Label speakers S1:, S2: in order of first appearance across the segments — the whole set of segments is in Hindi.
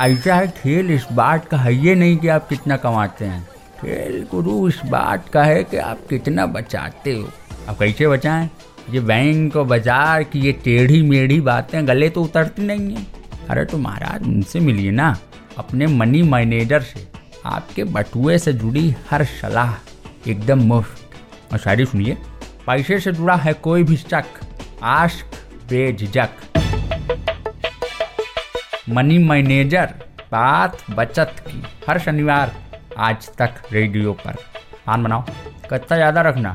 S1: ऐसा है, खेल इस बात का है ये नहीं कि आप कितना कमाते हैं। खेल गुरु इस बात का है कि आप कितना बचाते हो। आप कैसे बचाएँ? ये बैंक और बाज़ार की ये टेढ़ी मेढ़ी बातें गले तो उतरती नहीं है। अरे तो महाराज, उनसे मिलिए ना, अपने मनी मैनेजर से। आपके बटुए से जुड़ी हर सलाह एकदम मुफ़्त। और शायरी सुनिए, पैसे से जुड़ा है कोई भी शक आश्क बेझक मनी मैनेजर बात बचत की हर शनिवार आज तक रेडियो पर। आन बनाओ कितना ज़्यादा रखना।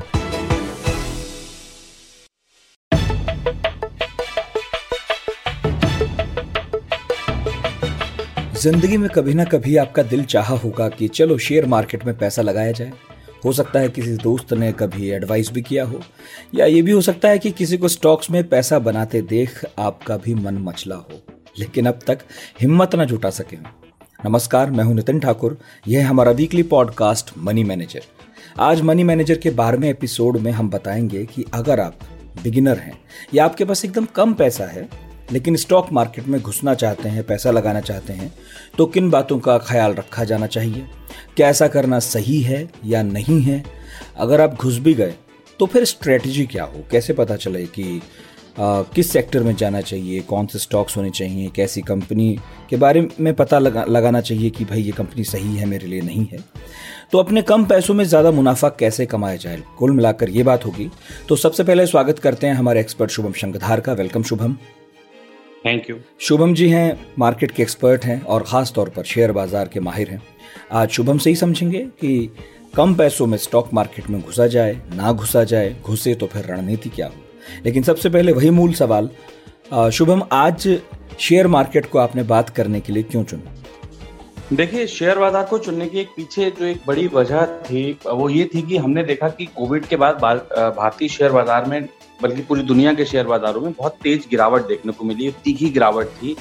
S2: ज़िंदगी में कभी ना कभी आपका दिल चाहा होगा कि चलो शेयर मार्केट में पैसा लगाया जाए। हो सकता है किसी दोस्त ने कभी एडवाइस भी किया हो, या ये भी हो सकता है कि किसी को स्टॉक्स में पैसा बनाते देख आपका भी मन मचला हो। लेकिन अब तक हिम्मत ना जुटा सके नमस्कार, मैं हूँ नितिन ठाकुर। यह हमारा वीकली पॉडकास्ट मनी मैनेजर आज मनी मैनेजर के बारहवें एपिसोड में हम बताएँगे कि अगर आप बिगिनर हैं या आपके पास एकदम कम पैसा है, लेकिन स्टॉक मार्केट में घुसना चाहते हैं, पैसा लगाना चाहते हैं तो किन बातों का ख्याल रखा जाना चाहिए? क्या ऐसा करना सही है या नहीं है? अगर आप घुस भी गए तो फिर स्ट्रेटजी क्या हो? कैसे पता चले कि किस सेक्टर में जाना चाहिए कौन से स्टॉक्स होने चाहिए कैसी कंपनी के बारे में पता लगा लगाना चाहिए कि भाई ये कंपनी सही है मेरे लिए नहीं है। तो अपने कम पैसों में ज़्यादा मुनाफा कैसे कमाया जाए? कुल मिलाकर ये बात होगी। तो सबसे पहले स्वागत करते हैं हमारे एक्सपर्ट शुभम शंखधार का। Welcome Shubham.
S3: Thank you
S2: Shubham ji हैं मार्केट के एक्सपर्ट हैं और ख़ास तौर पर शेयर बाज़ार के माहिर हैं। आज शुभम से ही समझेंगे कि कम पैसों में स्टॉक मार्केट में घुसा जाए ना घुसा जाए घुसे तो फिर रणनीति क्या हो लेकिन सबसे पहले वही मूल सवाल शुभम, आज शेयर मार्केट को आपने बात करने के लिए क्यों चुना?
S3: देखिए, शेयर बाज़ार को चुनने की पीछे जो एक बड़ी वजह थी, वो ये थी कि हमने देखा कि कोविड के बाद भारतीय शेयर बाज़ार में, बल्कि पूरी दुनिया के शेयर बाजारों में बहुत तेज गिरावट देखने को मिली। तीखी गिरावट थी।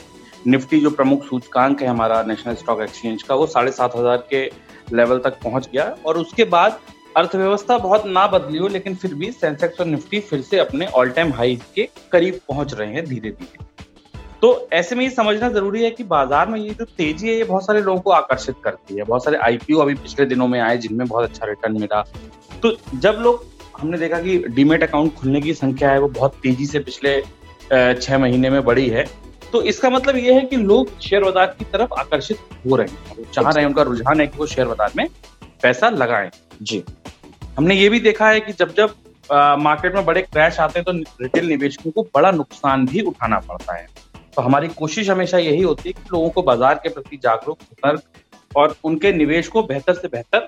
S3: निफ्टी जो प्रमुख सूचकांक है हमारा नेशनल स्टॉक एक्सचेंज का, वो साढ़े सात हज़ार के लेवल तक पहुँच गया और उसके बाद अर्थव्यवस्था बहुत ना बदली हो, लेकिन फिर भी सेंसेक्स और निफ्टी फिर से अपने ऑल टाइम हाई के करीब पहुँच रहे हैं धीरे धीरे। तो ऐसे में ये समझना ज़रूरी है कि बाज़ार में ये जो तेज़ी है, ये बहुत सारे लोगों को आकर्षित करती है। बहुत सारे आईपीओ अभी पिछले दिनों में आए, जिनमें बहुत अच्छा रिटर्न मिला। तो जब लोग, हमने देखा कि डीमेट अकाउंट खुलने की संख्या है, वो बहुत तेज़ी से पिछले छह महीने में बढ़ी है। तो इसका मतलब ये है कि लोग शेयर बाज़ार की तरफ़ आकर्षित हो रहे हैं। चाह रहे हैं, उनका रुझान है कि वो शेयर बाज़ार में पैसा लगाएँ। जी। हमने ये भी देखा है कि जब जब मार्केट में बड़े क्रैश आते हैं तो रिटेल निवेशकों को बड़ा नुकसान भी उठाना पड़ता है। तो हमारी कोशिश हमेशा यही होती है कि लोगों को बाज़ार के प्रति जागरूक, सतर्क और उनके निवेश को बेहतर से बेहतर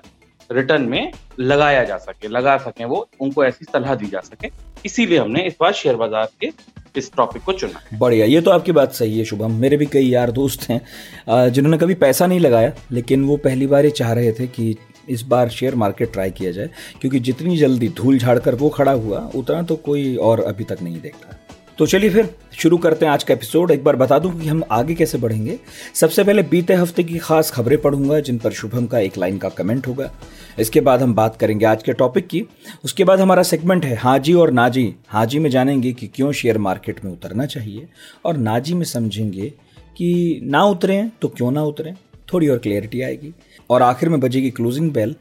S3: रिटर्न में लगाया जा सके, लगा सके वो, उनको ऐसी सलाह दी जा सके। इसीलिए हमने इस बार शेयर बाज़ार के इस टॉपिक को चुना
S2: बढ़िया, ये तो आपकी बात सही है, शुभम। मेरे भी कई यार दोस्त हैं जिन्होंने कभी पैसा नहीं लगाया, लेकिन वो पहली बार ही चाह रहे थे कि इस बार शेयर मार्केट ट्राई किया जाए, क्योंकि जितनी जल्दी धूल झाड़ कर वो खड़ा हुआ, उतना तो कोई और अभी तक नहीं देख रहा तो चलिए फिर शुरू करते हैं आज का एपिसोड। एक बार बता दूँ कि हम आगे कैसे बढ़ेंगे। सबसे पहले बीते हफ़्ते की खास खबरें पढ़ूँगा, जिन पर शुभम का एक लाइन का कमेंट होगा। इसके बाद हम बात करेंगे आज के टॉपिक की। उसके बाद हमारा सेगमेंट है हाजी और नाजी। हाजी में जानेंगे कि क्यों शेयर मार्केट में उतरना चाहिए, और नाजी में समझेंगे कि ना उतरें तो क्यों ना उतरे। थोड़ी और क्लियरिटी आएगी। और आखिर में बजेगी क्लोजिंग बेल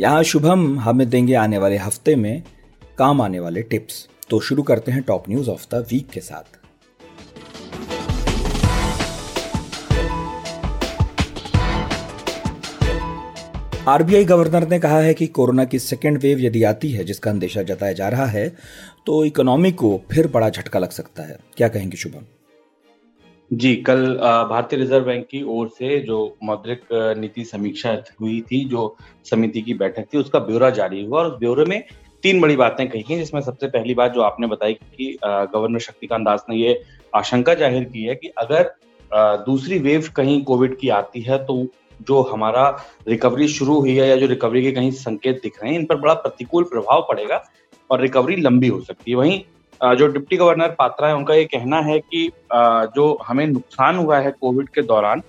S2: यहाँ शुभम हमें देंगे आने वाले हफ़्ते में काम आने वाले टिप्स तो शुरू करते हैं top news of the week के साथ। आरबीआई गवर्नर ने कहा है कि कोरोना की सेकेंड वेव यदि आती है, जिसका अंदेशा जताया जा रहा है तो इकोनॉमी को फिर बड़ा झटका लग सकता है। क्या कहेंगे शुभम?
S3: जी, कल भारतीय रिज़र्व बैंक की ओर से जो मौद्रिक नीति समीक्षा हुई थी, जो समिति की बैठक थी, उसका ब्यौरा जारी हुआ और उस ब्यौरे में तीन बड़ी बातें कही हैं, जिसमें सबसे पहली बात जो आपने बताई कि गवर्नर शक्तिकांत दास ने ये आशंका ज़ाहिर की है कि अगर दूसरी वेव कहीं कोविड की आती है तो जो हमारा रिकवरी शुरू हुई है या जो रिकवरी के कहीं संकेत दिख रहे हैं, इन पर बड़ा प्रतिकूल प्रभाव पड़ेगा और रिकवरी लंबी हो सकती है। वहीं जो डिप्टी गवर्नर पात्रा है, उनका ये कहना है कि जो हमें नुकसान हुआ है कोविड के दौरान,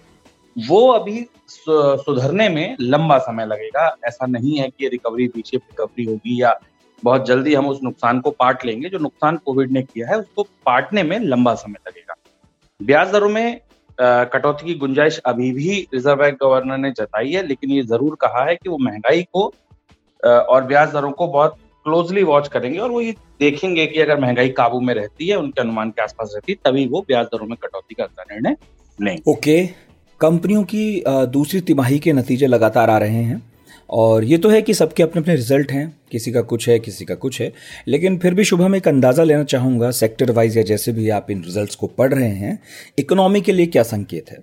S3: वो अभी सुधरने में लंबा समय लगेगा। ऐसा नहीं है कि रिकवरी पीछे रिकवरी होगी या बहुत जल्दी हम उस नुकसान को पाट लेंगे। जो नुकसान कोविड ने किया है, उसको पाटने में लंबा समय लगेगा। ब्याज दरों में कटौती की गुंजाइश अभी भी रिज़र्व बैंक गवर्नर ने जताई है, लेकिन ये ज़रूर कहा है कि वो महँगाई को और ब्याज दरों को बहुत क्लोजली वॉच करेंगे और वो ये देखेंगे कि अगर महँगाई काबू में रहती है, उनके अनुमान के आसपास रहती है, तभी वो ब्याज दरों में कटौती का निर्णय लेंगे।
S2: ओके, कंपनियों की दूसरी तिमाही के नतीजे लगातार आ रहे हैं और ये तो है कि सबके अपने अपने रिज़ल्ट हैं, किसी का कुछ है, किसी का कुछ है, लेकिन फिर भी शुभम एक अंदाज़ा लेना चाहूँगा, सेक्टर वाइज या जैसे भी आप इन रिजल्ट्स को पढ़ रहे हैं, इकोनॉमी के लिए क्या संकेत है?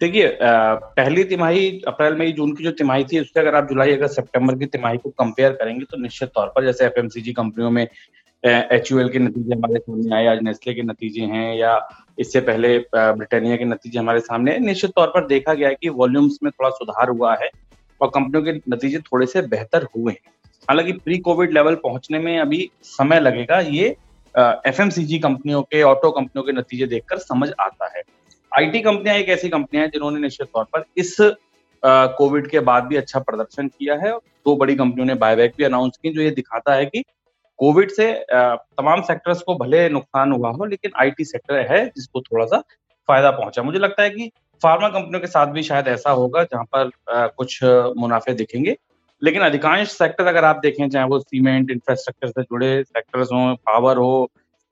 S3: देखिए पहली तिमाही अप्रैल, मई, जून की जो तिमाही थी उससे अगर आप जुलाई, अगस्त, सितंबर की तिमाही को कंपेयर करेंगे तो निश्चित तौर पर जैसे एफएमसीजी कंपनियों में एच के नतीजे हमारे सामने आए, आज नेस्ले के नतीजे हैं, या इससे पहले ब्रिटानिया के नतीजे हमारे सामने निश्चित तौर पर देखा गया है कि वॉल्यूम्स में थोड़ा सुधार हुआ है, और कंपनियों के नतीजे थोड़े से बेहतर हुए हैं। हालाँकि प्री कोविड लेवल पहुँचने में अभी समय लगेगा, ये एफ़ कंपनियों के ऑटो कंपनियों के नतीजे देखकर समझ आता है। आईटी कंपनियाँ एक ऐसी कंपनियाँ हैं जिन्होंने निश्चित तौर पर इस कोविड के बाद भी अच्छा प्रदर्शन किया है। दो बड़ी कंपनियों ने बायबैक भी अनाउंस की, जो ये दिखाता है कि कोविड से तमाम सेक्टर्स को भले नुकसान हुआ हो, लेकिन आईटी सेक्टर है जिसको थोड़ा सा फ़ायदा पहुँचा। मुझे लगता है कि फार्मा कंपनियों के साथ भी शायद ऐसा होगा, जहाँ पर कुछ मुनाफे दिखेंगे। लेकिन अधिकांश सेक्टर अगर आप देखें, चाहे वो सीमेंट इंफ्रास्ट्रक्चर से जुड़े सेक्टर्स हों पावर हो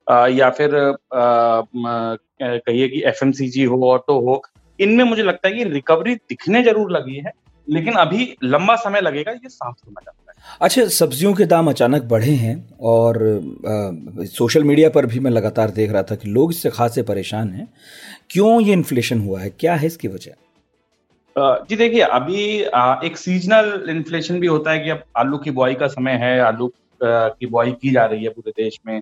S3: या फिर कहिए कि एफ़ हो ऑटो हो इनमें मुझे लगता है कि रिकवरी दिखने ज़रूर लगी है लेकिन अभी लंबा समय लगेगा ये साफ़ समझ आता है।
S2: अच्छा सब्जियों के दाम अचानक बढ़े हैं और आ, सोशल मीडिया पर भी मैं लगातार देख रहा था कि लोग इससे खासे परेशान हैं। क्यों ये इन्फ्लेशन हुआ है? क्या है इसकी वजह?
S3: जी देखिए अभी आ, एक सीजनल इन्फ्लेशन भी होता है कि अब आलू की बुआई का समय है आलू की बुआई की जा रही है पूरे देश में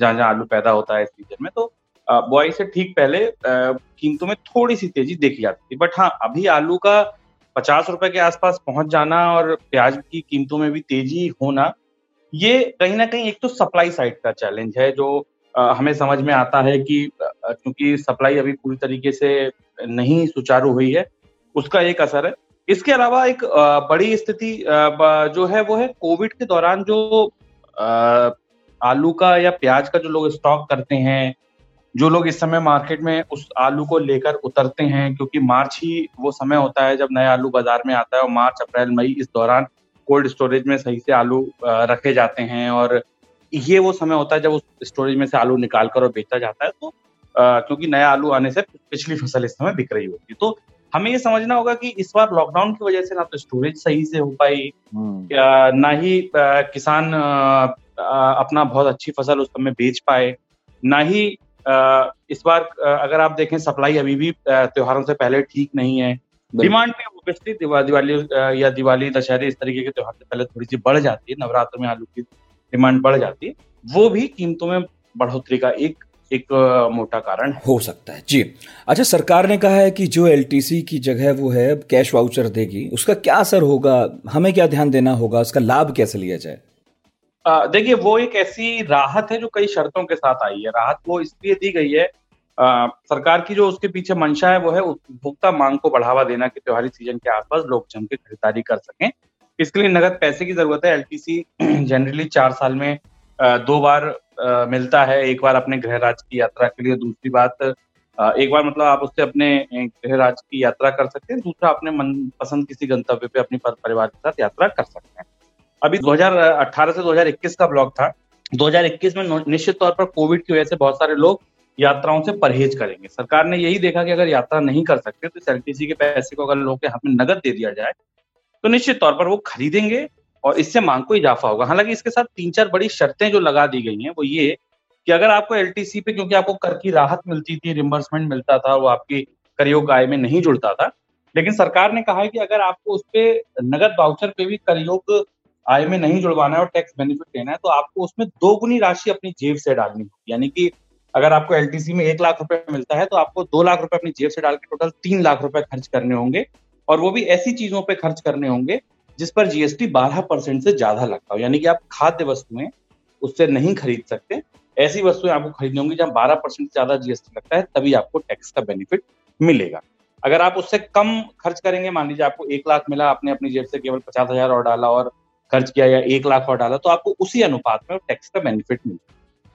S3: जहाँ जहाँ आलू पैदा होता है सीज़न में तो बुआई से ठीक पहले कीमतों में थोड़ी सी तेज़ी देखी जाती थी। बट हाँ अभी आलू का पचास रुपए के आसपास पहुँच जाना और प्याज की कीमतों में भी तेज़ी होना, ये कहीं ना कहीं एक तो सप्लाई साइड का चैलेंज है, जो हमें समझ में आता है कि क्योंकि सप्लाई अभी पूरी तरीके से नहीं सुचारू हुई है, उसका एक असर है। इसके अलावा एक बड़ी स्थिति जो है वो है कोविड के दौरान जो आलू का या प्याज का जो लोग स्टॉक करते हैं जो लोग इस समय मार्केट में उस आलू को लेकर उतरते हैं क्योंकि मार्च ही वो समय होता है जब नया आलू बाज़ार में आता है और मार्च अप्रैल मई इस दौरान कोल्ड स्टोरेज में सही से आलू रखे जाते हैं और ये वो समय होता है जब उस स्टोरेज में से आलू निकाल कर और बेचा जाता है तो क्योंकि नया आलू आने से पिछली फ़सल इस समय बिक रही होती है तो हमें ये समझना होगा कि इस बार लॉकडाउन की वजह से ना तो स्टोरेज सही से हो पाई हम्म। ना ही किसान अपना बहुत अच्छी फ़सल उस समय बेच पाए। ना ही इस बार अगर आप देखें सप्लाई अभी भी त्योहारों से पहले ठीक नहीं है। डिमांड भी ऑब्वियसली दिवाली या दिवाली दशहरे इस तरीके के त्योहार से पहले थोड़ी सी बढ़ जाती है। नवरात्र में आलू की डिमांड बढ़ जाती है। वो भी कीमतों में बढ़ोतरी का एक एक मोटा कारण
S2: हो। सकता है। जी। अच्छा सरकार ने कहा है कि जो एलटीसी की जगह वो है कैश वाउचर देगी उसका क्या असर होगा? हमें क्या ध्यान देना होगा? उसका लाभ कैसे लिया जाए?
S3: देखिए वो एक ऐसी राहत है जो कई शर्तों के साथ आई है। राहत वो इसलिए दी गई है आ, सरकार की जो उसके पीछे मंशा है वो है उपभोक्ता मांग को बढ़ावा देना कि त्योहारी सीज़न के आसपास लोग जम के खरीदारी कर सकें। इसके लिए नगद पैसे की ज़रूरत है। एलटीसी जनरली चार साल में दो बार मिलता है। एक बार अपने गृह राज्य की यात्रा के लिए दूसरी बात एक बार मतलब आप उससे अपने गृह राज्य की यात्रा कर सकते हैं दूसरा अपने मन पसंद किसी गंतव्य पे अपनी परिवार के साथ यात्रा कर सकते हैं। अभी 2018 से 2021 का ब्लॉक था। 2021 में निश्चित तौर पर कोविड की वजह से बहुत सारे लोग यात्राओं से परहेज करेंगे। सरकार ने यही देखा कि अगर यात्रा नहीं कर सकते तो इस एलटीसी के पैसे को अगर लोगों के हाथ में नगद दे दिया जाए तो निश्चित तौर पर वो खरीदेंगे और इससे मांग को इजाफा होगा। हालाँकि इसके साथ तीन चार बड़ी शर्तें जो लगा दी गई हैं, वो ये कि अगर आपको एलटीसी पे, क्योंकि आपको कर की राहत मिलती थी रिम्बर्समेंट मिलता था, वो आपकी कर योग आय में नहीं जुड़ता था, लेकिन सरकार ने कहा है कि अगर आपको उस पर नगद वाउचर पे भी कर योग आय में नहीं जुड़वाना है और टैक्स बेनिफिट लेना है तो आपको उसमें दोगुनी राशि अपनी जेब से डालनी होगी। यानी कि अगर आपको एलटीसी में एक लाख रुपए मिलता है तो आपको दो लाख रुपए अपनी जेब से डाल के टोटल तीन लाख रुपए खर्च करने होंगे और वो भी ऐसी चीज़ों पे खर्च करने होंगे जिस पर जीएसटी बारह परसेंट से ज़्यादा लगता हो। यानी कि आप खाद्य वस्तुएँ उससे नहीं खरीद सकते। ऐसी वस्तुएँ आपको खरीदनी होंगी जहाँ बारह परसेंट से ज़्यादा जीएसटी लगता है, तभी आपको टैक्स का बेनिफिट मिलेगा। अगर आप उससे कम खर्च करेंगे, मान लीजिए आपको एक लाख मिला, आपने अपनी जेब से केवल पचास हज़ार और डाला और खर्च किया या एक लाख और डाला तो आपको उसी अनुपात में टैक्स का बेनिफिट मिलता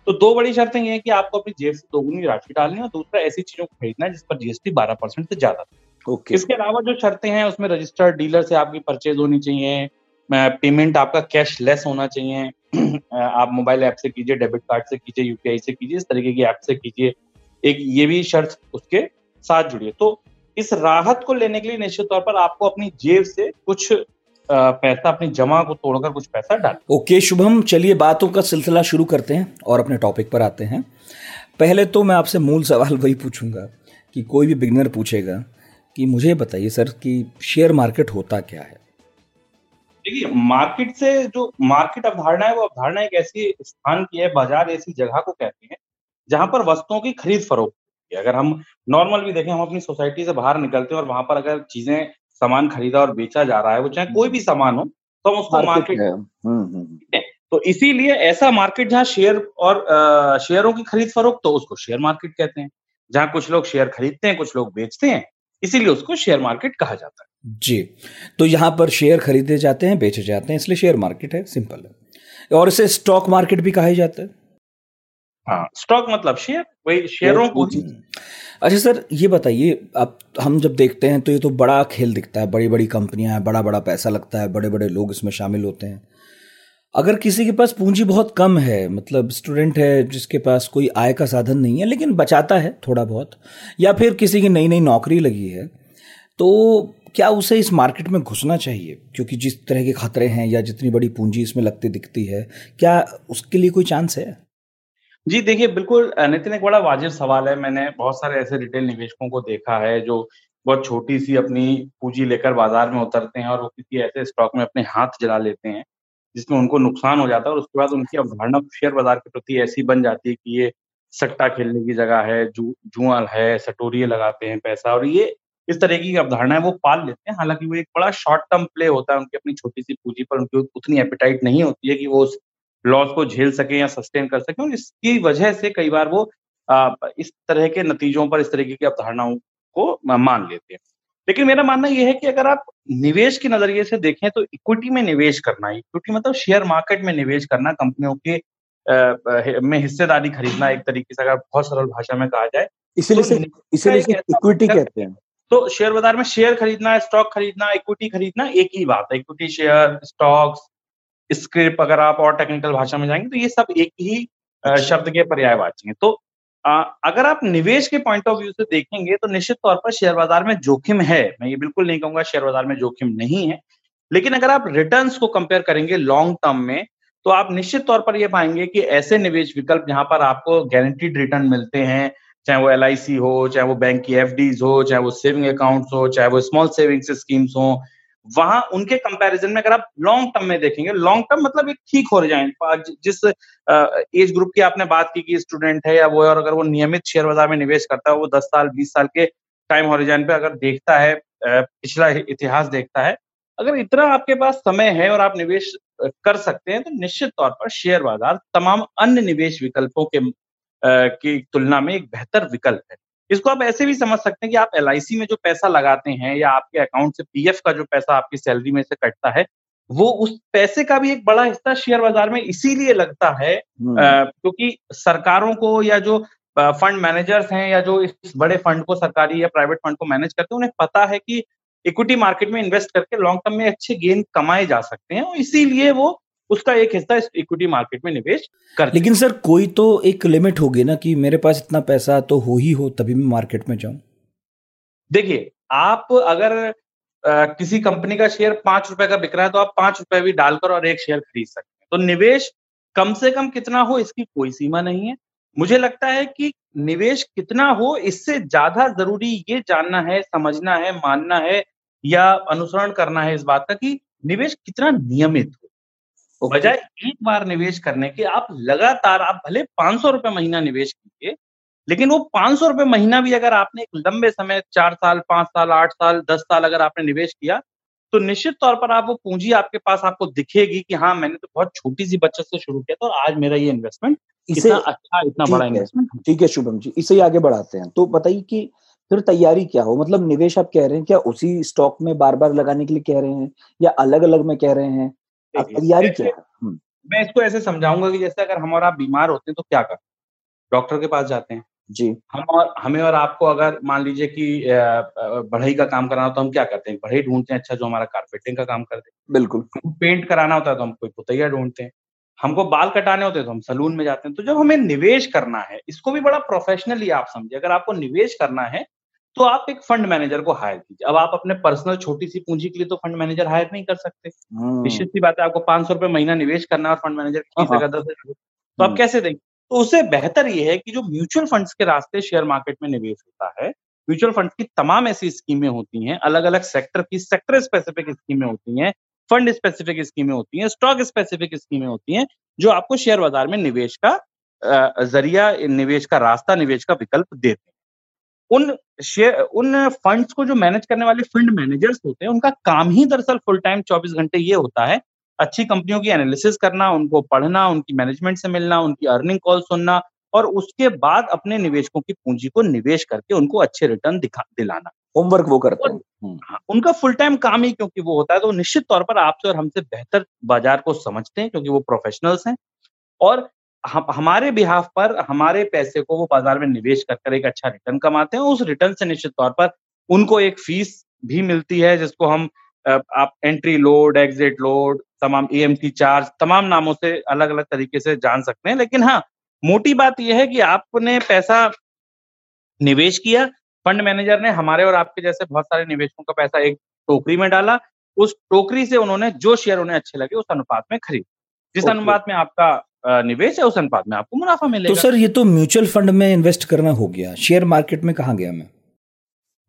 S3: तो दो बड़ी शर्तें ये हैं कि आपको अपनी जेब से दोगुनी राशि डालनी है और दूसरा ऐसी चीज़ों को खरीदना है जिस पर जीएसटी बारह परसेंट से ज़्यादा
S2: ओके।
S3: इसके अलावा जो शर्तें हैं उसमें रजिस्टर्ड डीलर से आपकी परचेज होनी चाहिए पेमेंट आपका कैश लेस होना चाहिए आप मोबाइल ऐप से कीजिए डेबिट कार्ड से कीजिए यूपीआई से कीजिए इस तरीके की ऐप से कीजिए एक ये भी शर्त उसके साथ जुड़ी है। तो इस राहत को लेने के लिए निश्चित तौर पर आपको अपनी जेब से कुछ पैसा अपनी जमा को तोड़कर कुछ पैसा डाल।
S2: ओके शुभम चलिए बातों का सिलसिला शुरू करते हैं और अपने टॉपिक पर आते हैं। पहले तो मैं आपसे मूल सवाल वही पूछूँगा कि कोई भी बिगनर पूछेगा कि मुझे बताइए सर कि शेयर मार्केट होता क्या है?
S3: देखिए मार्केट से जो मार्केट अवधारणा है वो अवधारणा एक ऐसी स्थान की है बाज़ार ऐसी जगह को कहते हैं जहाँ पर वस्तुओं की खरीद फरोख्त अगर हम नॉर्मल भी देखें हम अपनी सोसाइटी से बाहर निकलते हैं और वहाँ पर अगर चीज़ें सामान खरीदा और बेचा जा रहा है वो चाहे कोई भी सामान हो तो हम उसको मार्केट हम्म, हम्म, हम्म। तो इसीलिए ऐसा मार्केट जहाँ शेयर और शेयरों की खरीद फरोख्त तो उसको शेयर मार्केट कहते हैं। जहाँ कुछ लोग शेयर खरीदते हैं कुछ लोग बेचते हैं इसीलिए उसको शेयर मार्केट कहा जाता है।
S2: जी। तो यहाँ पर शेयर खरीदे जाते हैं बेचे जाते हैं इसलिए शेयर मार्केट है सिंपल है। और इसे स्टॉक मार्केट भी कहा जाता है।
S3: हाँ स्टॉक मतलब शेयर वही शेयरों को
S2: अच्छा सर ये बताइए अब हम जब देखते हैं तो ये तो बड़ा खेल दिखता है बड़ी बड़ी कंपनियाँ हैं बड़ा बड़ा पैसा लगता है बड़े बड़े लोग इसमें शामिल होते हैं। अगर किसी के पास पूंजी बहुत कम है मतलब स्टूडेंट है जिसके पास कोई आय का साधन नहीं है लेकिन बचाता है थोड़ा बहुत या फिर किसी की नई नई नौकरी लगी है तो क्या उसे इस मार्केट में घुसना चाहिए? क्योंकि जिस तरह के खतरे हैं या जितनी बड़ी पूंजी इसमें लगती दिखती है क्या उसके लिए कोई चांस है?
S3: जी, देखिए, बिल्कुल नितिन, एक बड़ा वाजिब सवाल है। मैंने बहुत सारे ऐसे रिटेल निवेशकों को देखा है जो बहुत छोटी सी अपनी पूंजी लेकर बाज़ार में उतरते हैं और वो किसी ऐसे स्टॉक में अपने हाथ जला लेते हैं, जिसमें उनको नुकसान हो जाता है और उसके बाद उनकी अवधारणा शेयर बाज़ार के प्रति ऐसी बन जाती है कि ये सट्टा खेलने की जगह है, जू जुआ है सटोरिये लगाते हैं पैसा और ये इस तरह की अवधारणा है, वो पाल लेते हैं। हालाँकि वो एक बड़ा शॉर्ट टर्म प्ले होता है, उनकी अपनी छोटी सी पूंजी पर उनकी उतनी एपिटाइट नहीं होती है कि वो उस लॉस को झेल सके या सस्टेन कर सके और इसकी वजह से कई बार वो आ, इस तरह के नतीजों पर इस तरीके की अवधारणाओं को मान लेते हैं। लेकिन मेरा मानना यह है कि अगर आप निवेश के नज़रिए से देखें तो इक्विटी में निवेश करना इक्विटी मतलब शेयर मार्केट में निवेश करना कंपनियों के में हिस्सेदारी खरीदना एक तरीके से अगर बहुत सरल भाषा में कहा जाए
S2: इसीलिए तो इसीलिए इक्विटी कहते हैं।
S3: तो शेयर बाज़ार में शेयर खरीदना स्टॉक खरीदना इक्विटी खरीदना एक ही बात है। इक्विटी शेयर स्टॉक्स स्क्रिप्ट अगर आप और टेक्निकल भाषा में जाएँगे तो ये सब एक ही अच्छा। शब्द के पर्यायवाची हैं तो आ, अगर आप निवेश के पॉइंट ऑफ़ व्यू से देखेंगे तो निश्चित तौर पर शेयर बाज़ार में जोखिम है मैं ये बिल्कुल नहीं कहूँगा शेयर बाज़ार में जोखिम नहीं है लेकिन अगर आप रिटर्न्स को कंपेयर करेंगे लॉन्ग टर्म में तो आप निश्चित तौर पर यह पाएँगे कि ऐसे निवेश विकल्प जहाँ पर आपको गारंटीड रिटर्न मिलते हैं चाहे वो LIC हो चाहे वो बैंक की एफ़ हो चाहे वो सेविंग अकाउंट्स हो चाहे वो स्मॉल सेविंग्स स्कीम्स हो वहाँ उनके कंपैरिजन में अगर आप लॉन्ग टर्म में देखेंगे लॉन्ग टर्म मतलब एक ठीक हो जाए जिस एज ग्रुप की आपने बात की कि स्टूडेंट है या वो है और अगर वो नियमित शेयर बाज़ार में निवेश करता है, वो दस साल, बीस साल के टाइम हॉरिजन पे अगर देखता है पिछला इतिहास देखता है, अगर इतना आपके पास समय है और आप निवेश कर सकते हैं तो निश्चित तौर पर शेयर बाज़ार तमाम अन्य निवेश विकल्पों के की तुलना में एक बेहतर विकल्प है। इसको आप ऐसे भी समझ सकते हैं कि आप एलआईसी में जो पैसा लगाते हैं या आपके अकाउंट से पीएफ का जो पैसा आपकी सैलरी में से कटता है वो उस पैसे का भी एक बड़ा हिस्सा शेयर बाज़ार में इसीलिए लगता है हम्म। क्योंकि सरकारों को या जो फंड मैनेजर्स हैं या जो इस बड़े फंड को सरकारी या प्राइवेट फंड को मैनेज करते हैं उन्हें पता है कि इक्विटी मार्केट में इन्वेस्ट करके लॉन्ग टर्म में अच्छे गेन कमाए जा सकते हैं और इसीलिए वो उसका एक हिस्सा इक्विटी मार्केट में निवेश कर
S2: लेकिन सर कोई तो एक लिमिट होगी ना कि मेरे पास इतना पैसा तो हो ही हो तभी मैं मार्केट में जाऊँ।
S3: देखिए आप अगर आ, किसी कंपनी का शेयर पाँच रुपए का बिक रहा है तो आप पाँच रुपए भी डालकर और एक शेयर खरीद सकते हैं। तो निवेश कम से कम कितना हो इसकी कोई सीमा नहीं है। मुझे लगता है कि निवेश कितना हो इससे ज़्यादा ज़रूरी ये जानना है समझना है मानना है या अनुसरण करना है इस बात का कि निवेश कितना नियमित बजाय एक बार निवेश करने के आप लगातार आप भले पाँच सौ रुपए महीना निवेश कीजिए लेकिन वो पाँच सौ रुपए महीना भी अगर आपने एक लंबे समय चार साल पाँच साल आठ साल दस साल अगर आपने निवेश किया तो निश्चित तौर पर आप वो पूंजी आपके पास आपको दिखेगी कि हाँ मैंने तो बहुत छोटी सी बचत से शुरू किया था और आज मेरा ये इन्वेस्टमेंट इतना अच्छा इतना बड़ा इन्वेस्टमेंट
S2: ठीक है शुभम जी इसे आगे बढ़ाते हैं। तो बताइए कि फिर तैयारी क्या हो? मतलब निवेश आप कह रहे हैं क्या उसी स्टॉक में बार बार लगाने के लिए कह रहे हैं या अलग अलग में कह रहे हैं? तैयारी क्या है?
S3: हम्म। मैं इसको ऐसे समझाऊँगा कि जैसे अगर हम और आप बीमार होते हैं तो क्या करते डॉक्टर के पास जाते हैं।
S2: जी।
S3: हम और हमें और आपको अगर मान लीजिए कि बढ़ई का काम कराना हो तो हम क्या करते हैं? बढ़ई ढूंढते हैं अच्छा जो हमारा कारपेटिंग का काम करते हैं।
S2: बिल्कुल।
S3: पेंट कराना होता है तो हम कोई पुतैया ढूंढते हैं। हमको बाल कटाने होते हैं तो हम सलून में जाते हैं। तो जब हमें निवेश करना है इसको भी बड़ा प्रोफेशनली आप समझे अगर आपको निवेश करना है तो आप एक फंड मैनेजर को हायर कीजिए। अब आप अपने पर्सनल छोटी सी पूंजी के लिए तो फंड मैनेजर हायर नहीं कर सकते।
S2: हम्म।
S3: निश्चित सी बात है आपको पाँच सौ रुपए महीना निवेश करना है और फंड मैनेजर की फ़ीस
S2: हाँ,
S3: दस हज़ार तो आप
S2: हम्म।
S3: कैसे देंगे? तो उससे बेहतर ये है कि जो म्यूचुअल फंड्स के रास्ते शेयर मार्केट में निवेश होता है म्यूचुअल फंड की तमाम ऐसी स्कीमें होती हैं अलग अलग सेक्टर की सेक्टर स्पेसिफिक स्कीमें होती हैं फंड स्पेसिफिक स्कीमें होती हैं स्टॉक स्पेसिफिक स्कीमें होती हैं जो आपको शेयर बाज़ार में निवेश का ज़रिया निवेश का रास्ता निवेश का विकल्प देते हैं। उन शेयर उन फंड्स को जो मैनेज करने वाले फंड मैनेजर्स होते हैं उनका काम ही दरअसल फुल टाइम 24 घंटे ये होता है। अच्छी कंपनियों की एनालिसिस करना उनको पढ़ना उनकी मैनेजमेंट से मिलना उनकी अर्निंग कॉल सुनना और उसके बाद अपने निवेशकों की पूंजी को निवेश करके उनको अच्छे रिटर्न दिखा दिलाना।
S2: होमवर्क वो करते हैं। हम्म।
S3: हाँ, उनका फुल टाइम काम ही क्योंकि वो होता है तो निश्चित तौर पर आपसे और हमसे बेहतर बाज़ार को समझते हैं क्योंकि वो प्रोफेशनल्स हैं। और हम हमारे बिहाफ पर हमारे पैसे को वो बाज़ार में निवेश कर कर एक अच्छा रिटर्न कमाते हैं उस रिटर्न से निश्चित तौर पर उनको एक फ़ीस भी मिलती है जिसको हम आप एंट्री लोड एग्जिट लोड तमाम ई चार्ज तमाम नामों से अलग अलग तरीके से जान सकते हैं। लेकिन हाँ मोटी बात यह है कि आपने पैसा निवेश किया फंड मैनेजर ने हमारे और आपके जैसे बहुत सारे निवेशकों का पैसा एक टोकरी में डाला उस टोकरी से उन्होंने जो शेयर उन्हें अच्छे लगे उस अनुपात में खरीद। जिस अनुपात में आपका निवेश है उस अनुपात में? आपको मुनाफा मिलेगा।
S2: तो सर ये तो म्यूचुअल फंड में इन्वेस्ट करना हो गया। शेयर मार्केट में कहा गया मैं?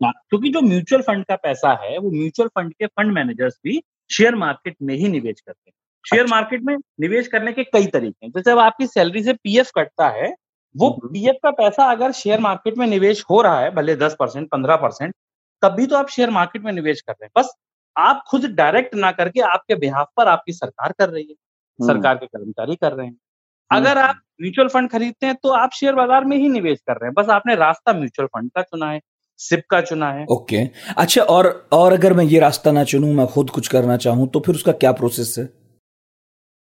S3: क्योंकि जो म्यूचुअल फंड का पैसा है वो म्यूचुअल फंड के फंड मैनेजर्स भी शेयर मार्केट में ही निवेश करते हैं। शेयर अच्छा। मार्केट में निवेश करने के कई तरीके हैं। जैसे अब आपकी सैलरी से पीएफ कटता है वो पीएफ का पैसा अगर शेयर मार्केट में निवेश हो रहा है भले दस परसेंट पंद्रह परसेंट तब भी तो आप शेयर मार्केट में निवेश कर रहे हैं। बस आप खुद डायरेक्ट ना करके आपके बिहाफ पर आपकी सरकार कर रही है। सरकार के कर्मचारी कर रहे हैं। अगर आप म्यूचुअल फंड खरीदते हैं तो आप शेयर बाज़ार में ही निवेश कर रहे हैं। बस आपने रास्ता म्यूचुअल फंड का चुना है सिप का चुना है।
S2: ओके। okay. अच्छा और और अगर मैं ये रास्ता ना चुनूं मैं खुद कुछ करना चाहूँ तो फिर उसका क्या प्रोसेस है?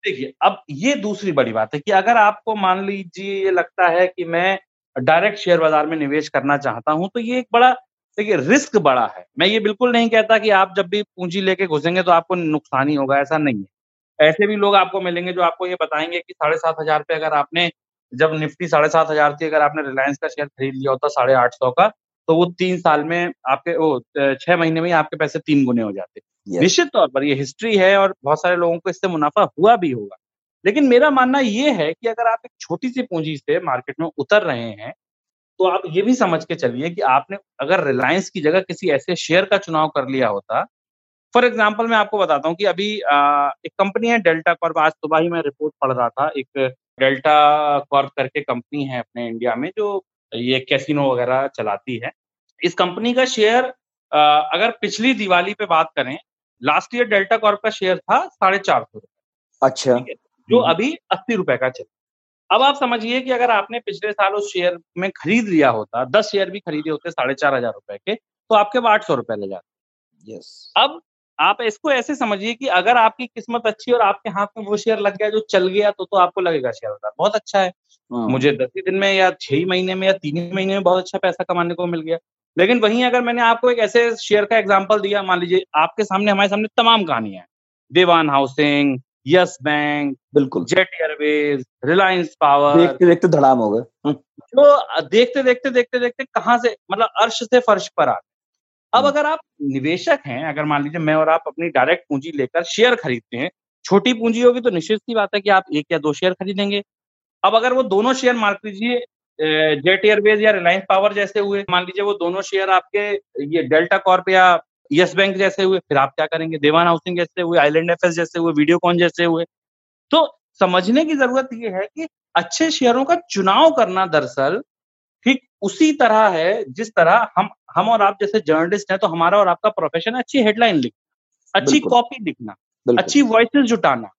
S3: देखिए अब ये दूसरी बड़ी बात है कि अगर आपको मान लीजिए ये लगता है कि मैं डायरेक्ट शेयर बाज़ार में निवेश करना चाहता हूँ तो ये एक बड़ा देखिए रिस्क बड़ा है। मैं ये बिल्कुल नहीं कहता कि आप जब भी पूंजी लेके घुसेंगे तो आपको नुकसान ही होगा ऐसा नहीं है। ऐसे भी लोग आपको मिलेंगे जो आपको ये बताएँगे कि साढ़े सात हज़ार पे अगर आपने जब निफ्टी साढ़े सात हज़ार थी अगर आपने रिलायंस का शेयर खरीद लिया होता साढ़े आठ सौ का तो वो तीन साल में आपके वो छह महीने में आपके पैसे तीन गुने हो जाते yes. निश्चित तौर पर ये हिस्ट्री है और बहुत सारे लोगों को इससे मुनाफा हुआ भी होगा लेकिन मेरा मानना ये है कि अगर आप एक छोटी सी पूंजी से मार्केट में उतर रहे हैं तो आप ये भी समझ के चलिए कि आपने अगर रिलायंस की जगह किसी ऐसे शेयर का चुनाव कर लिया होता फॉर एग्ज़ाम्पल मैं आपको बताता हूँ कि अभी आ, एक कंपनी है डेल्टा कॉर्प आज सुबह ही मैं रिपोर्ट पढ़ रहा था। एक डेल्टा कॉर्प करके कंपनी है अपने इंडिया में जो ये कैसीनो वगैरह चलाती है। इस कंपनी का शेयर अगर पिछली दिवाली पे बात करें लास्ट ईयर डेल्टा कॉर्प का शेयर था साढ़े चार सौ रुपए।
S2: अच्छा।
S3: जो हम्म। अभी अस्सी रुपए का चला अब आप समझिए कि अगर आपने पिछले साल उस शेयर में खरीद लिया होता दस शेयर भी खरीदे होते साढ़े चार हज़ार रुपए के तो आपके आठ सौ रुपए ले जाते।
S2: यस
S3: अब आप इसको ऐसे समझिए कि अगर आपकी किस्मत अच्छी और आपके हाथ में वो शेयर लग गया जो चल गया तो तो आपको लगेगा शेयर बाज़ार बहुत अच्छा है। हाँ। मुझे दस ही दिन में या छह ही महीने में या तीन ही महीने में बहुत अच्छा पैसा कमाने को मिल गया। लेकिन वहीं अगर मैंने आपको एक ऐसे शेयर का एग्ज़ाम्पल दिया मान लीजिए आपके सामने हमारे सामने तमाम कहानियाँ हैं। देवान हाउसिंग यस बैंक
S2: बिल्कुल।
S3: Jet Airways Reliance Power.
S2: देखते देखते धड़ाम हो गए।
S3: जो देखते देखते देखते देखते कहाँ से मतलब अर्श से फर्श पर आ अब हम्म। अगर आप निवेशक हैं अगर मान लीजिए मैं और आप अपनी डायरेक्ट पूंजी लेकर शेयर खरीदते हैं छोटी पूंजी होगी तो निश्चित सी बात है कि आप एक या दो शेयर खरीदेंगे। अब अगर वो दोनों शेयर मान लीजिए जेट एयरवेज या रिलायंस पावर जैसे हुए मान लीजिए वो दोनों शेयर आपके ये डेल्टा कॉर्प या यस बैंक जैसे हुए फिर आप क्या करेंगे? देवान हाउसिंग जैसे हुए आइलैंड एफ़ जैसे हुए वीडियोकॉन जैसे हुए। तो समझने की ज़रूरत यह है कि अच्छे शेयरों का चुनाव करना दरअसल उसी तरह है जिस तरह हम हम और आप जैसे जर्नलिस्ट हैं तो हमारा और आपका प्रोफेशन है अच्छी हेडलाइन लिखना अच्छी कॉपी लिखना अच्छी वॉइसेस जुटाना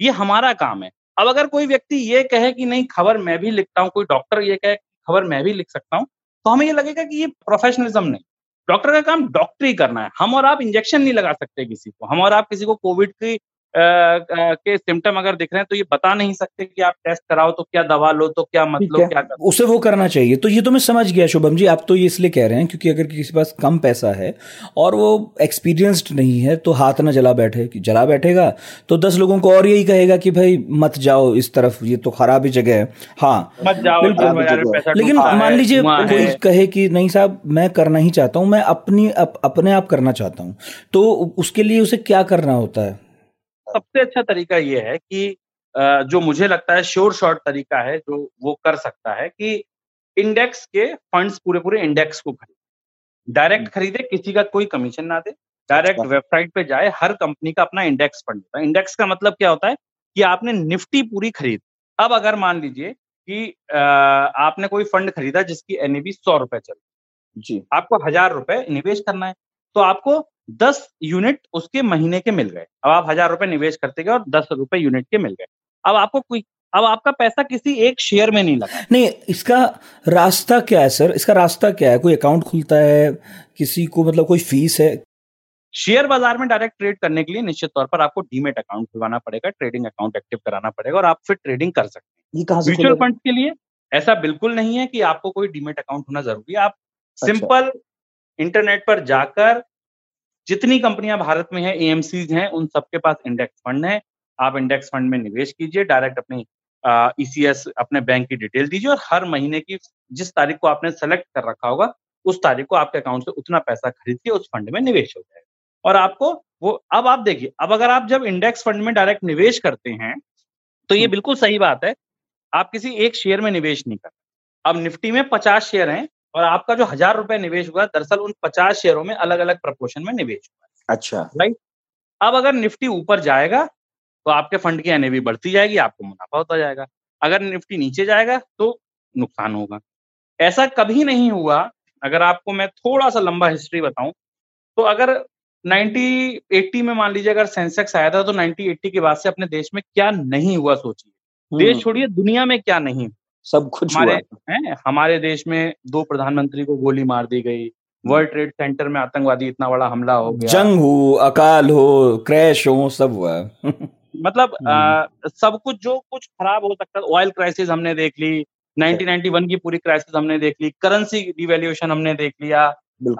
S3: ये हमारा काम है। अब अगर कोई व्यक्ति ये कहे कि नहीं खबर मैं भी लिखता हूँ कोई डॉक्टर ये कहे खबर मैं भी लिख सकता हूँ तो हमें ये लगेगा कि ये प्रोफेशनलिज्म नहीं। डॉक्टर का काम डॉक्टरी करना है। हम और आप इंजेक्शन नहीं लगा सकते किसी को। हम और आप किसी को कोविड की के सिम्टम अगर दिख रहे हैं तो ये बता नहीं सकते कि आप टेस्ट कराओ तो क्या दवा लो तो क्या मतलब क्या
S2: कर उसे वो करना चाहिए। तो ये तो मैं समझ गया शुभम जी आप तो ये इसलिए कह रहे हैं क्योंकि अगर किसी पास कम पैसा है और वो एक्सपीरियंस्ड नहीं है तो हाथ ना जला बैठे। कि जला बैठेगा तो दस लोगों को और यही कहेगा कि भाई मत जाओ इस तरफ़ ये तो खराब ही जगह है। हाँ
S3: मत जाओ
S2: लेकिन मान लीजिए कोई कहे कि नहीं साहब मैं करना ही चाहता हूँ मैं अपनी अपने आप करना चाहता हूँ। तो उसके लिए उसे क्या करना होता है?
S3: सबसे अच्छा तरीका ये है कि जो मुझे लगता है श्योर शॉर्ट तरीका है जो वो कर सकता है कि इंडेक्स के फंड्स पूरे पूरे इंडेक्स को खरीदे। डायरेक्ट हम्म। खरीदे किसी का कोई कमीशन ना दे। डायरेक्ट। वेबसाइट पे जाए हर कंपनी का अपना इंडेक्स फंड होता है। इंडेक्स का मतलब क्या होता है कि आपने निफ्टी पूरी खरीद। अब अगर मान लीजिए कि आपने कोई फंड खरीदा जिसकी एनएबी सौ रुपए चल जी। आपको हज़ार रुपए निवेश करना है तो आपको दस यूनिट उसके महीने के मिल गए। अब आप हज़ार रुपए निवेश करते गए और दस रुपए यूनिट के मिल गए। अब आपको कोई अब आपका पैसा किसी एक शेयर में नहीं लगा।
S2: नहीं इसका रास्ता क्या है सर इसका रास्ता क्या है? कोई अकाउंट खुलता है? किसी को मतलब कोई फ़ीस है?
S3: शेयर बाज़ार में डायरेक्ट ट्रेड करने के लिए निश्चित तौर पर आपको डीमेट अकाउंट खुलवाना पड़ेगा ट्रेडिंग अकाउंट एक्टिव कराना पड़ेगा और आप फिर ट्रेडिंग कर सकते हैं। म्यूचुअल फंड के लिए ऐसा बिल्कुल नहीं है कि आपको कोई डीमेट अकाउंट होना ज़रूरी है। आप अच्छा। सिंपल इंटरनेट पर जाकर जितनी कंपनियाँ भारत में है एएमसीज हैं उन सबके पास इंडेक्स फंड है। आप इंडेक्स फंड में निवेश कीजिए डायरेक्ट अपनी ईसीएस e अपने बैंक की डिटेल दीजिए और हर महीने की जिस तारीख को आपने सेलेक्ट कर रखा होगा उस तारीख को आपके अकाउंट से उतना पैसा खरीद के उस फंड में निवेश हो जाएगा। और आपको वो अब आप देखिए अब अगर आप जब इंडेक्स फंड में डायरेक्ट निवेश करते हैं तो ये हम्म। बिल्कुल सही बात है आप किसी एक शेयर में निवेश नहीं कर अब निफ्टी में पचास शेयर हैं और आपका जो हज़ार रुपए निवेश हुआ दरअसल उन पचास शेयरों में अलग अलग प्रपोर्शन में निवेश हुआ।
S2: अच्छा।
S3: राइट अब अगर निफ्टी ऊपर जाएगा तो आपके फंड की एनएवी बढ़ती जाएगी आपको मुनाफा होता जाएगा। अगर निफ्टी नीचे जाएगा तो नुकसान होगा। ऐसा कभी नहीं हुआ अगर आपको मैं थोड़ा सा लंबा हिस्ट्री बताऊँ तो अगर 90 80 में मान लीजिए अगर सेंसेक्स आया था तो 90 80 के बाद से अपने देश में क्या नहीं हुआ सोचिए। देश हम्म। छोड़िए दुनिया में क्या नहीं
S2: सब कुछ
S3: हमारे हुआ। हमारे देश में दो प्रधानमंत्री को गोली मार दी गई वर्ल्ड ट्रेड सेंटर में आतंकवादी इतना बड़ा हमला हो गया
S2: जंग हो अकाल हो क्रैश हो सब हुआ
S3: मतलब आ, हम्म। सब कुछ जो कुछ खराब हो सकता है ऑयल क्राइसिस हमने देख ली 1991 की पूरी क्राइसिस हमने देख ली करेंसी डिवेल्यूएशन हमने देख लिया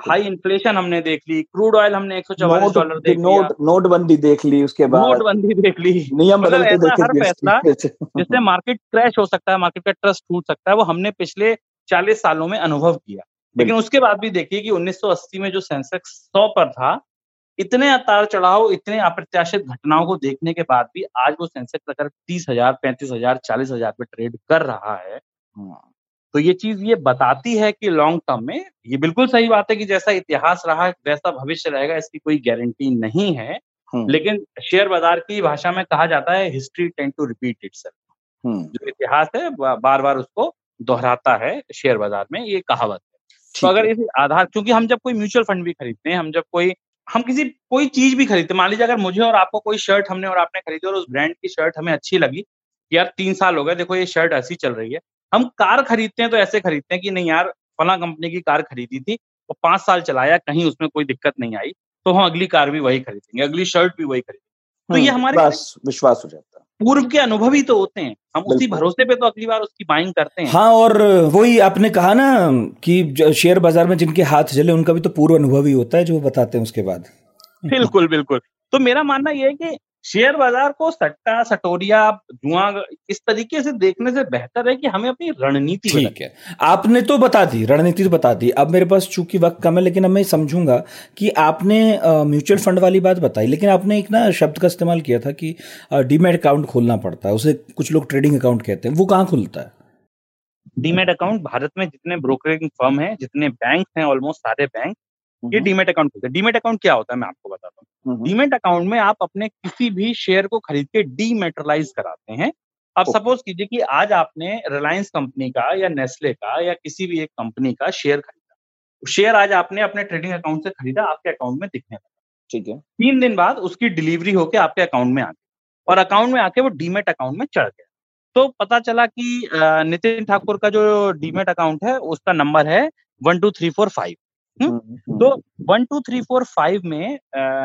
S3: हाई इन्फ्लेशन हमने देख ली क्रूड ऑयल हमने एक सौ चौवालीस डॉलर देख
S2: नोट नोटबंदी देख ली उसके बाद।
S3: नोटबंदी देख ली।
S2: नियम मतलब
S3: हर फैसला जिससे मार्केट क्रैश हो सकता है मार्केट का ट्रस्ट टूट सकता है वो हमने पिछले चालीस सालों में अनुभव किया। लेकिन उसके बाद भी देखिए कि 1980 में जो सेंसेक्स सौ पर था इतने अतार चढ़ाव इतने अप्रत्याशित घटनाओं को देखने के बाद भी आज वो सेंसेक्स अगर तीस हज़ार पैंतीस हज़ार चालीस हज़ार पे ट्रेड कर रहा है हाँ। तो ये चीज़ ये बताती है कि लॉन्ग टर्म में ये बिल्कुल सही बात है कि जैसा इतिहास रहा वैसा भविष्य रहेगा इसकी कोई गारंटी नहीं है। हम्म। लेकिन शेयर बाज़ार की भाषा में कहा जाता है history tends to repeat it जो इतिहास है बार बार उसको दोहराता है शेयर बाज़ार में ये कहावत है। तो अगर इस आधार क्योंकि हम जब कोई म्यूचुअल फंड भी खरीदते हैं हम जब कोई हम किसी कोई चीज़ भी खरीदते मान लीजिए अगर मुझे और आपको कोई शर्ट हमने और आपने खरीदी और उस ब्रांड की शर्ट हमें अच्छी लगी यार तीन साल हो गए देखो ये शर्ट ऐसी चल रही है हम कार खरीदते हैं तो ऐसे खरीदते हैं कि नहीं यार फला कंपनी की कार खरीदी थी और पाँच साल चलाया कहीं उसमें कोई दिक्कत नहीं आई तो हम अगली कार भी वही खरीदेंगे अगली शर्ट भी वही खरीदेंगे। तो ये हम्म, हमारे
S2: विश्वास हो जाता है।
S3: पूर्व के अनुभव ही तो होते हैं हम उसी भरोसे पे तो अगली बार उसकी बाइंग करते हैं।
S2: हाँ और वही आपने कहा ना कि शेयर बाज़ार में जिनके हाथ जले उनका भी तो पूर्व अनुभव ही होता है जो बताते हैं उसके बाद।
S3: बिल्कुल बिल्कुल। तो मेरा मानना यह है कि शेयर बाज़ार को सट्टा सटोरिया जुआ इस तरीके से देखने से बेहतर है कि हमें अपनी रणनीति
S2: ठीक है। आपने तो बता दी रणनीति तो बता दी। अब मेरे पास चूँकि वक्त कम है लेकिन अब मैं समझूँगा कि आपने म्यूचुअल फंड वाली बात बताई लेकिन आपने एक ना शब्द का इस्तेमाल किया था कि डीमेट अकाउंट खोलना पड़ता है उसे कुछ लोग ट्रेडिंग अकाउंट कहते हैं वो कहाँ खुलता है?
S3: डीमेट अकाउंट भारत में जितने ब्रोकरिंग फर्म है जितने बैंक हैं ऑलमोस्ट सारे बैंक ये डीमेट अकाउंट खोलते हैं। डीमेट अकाउंट क्या होता है मैं आपको बताता हूँ। डीमेट अकाउंट में आप अपने किसी भी शेयर को खरीद के डीमेटरलाइज कराते हैं। अब सपोज़ कीजिए कि आज आपने रिलायंस कंपनी का या नेस्ले का या किसी भी एक कंपनी का शेयर खरीदा। शेयर आज आपने अपने ट्रेडिंग अकाउंट से खरीदा आपके अकाउंट में दिखने लगा।
S2: ठीक है।
S3: तीन दिन बाद उसकी डिलीवरी होके आपके अकाउंट में आ गई और अकाउंट में आके वो डीमेट अकाउंट में चढ़ गया। तो पता चला कि नितिन ठाकुर का जो डीमेट अकाउंट है उसका नंबर है one two three four five. हम्म? हम्म, हम्म। तो one two three four five में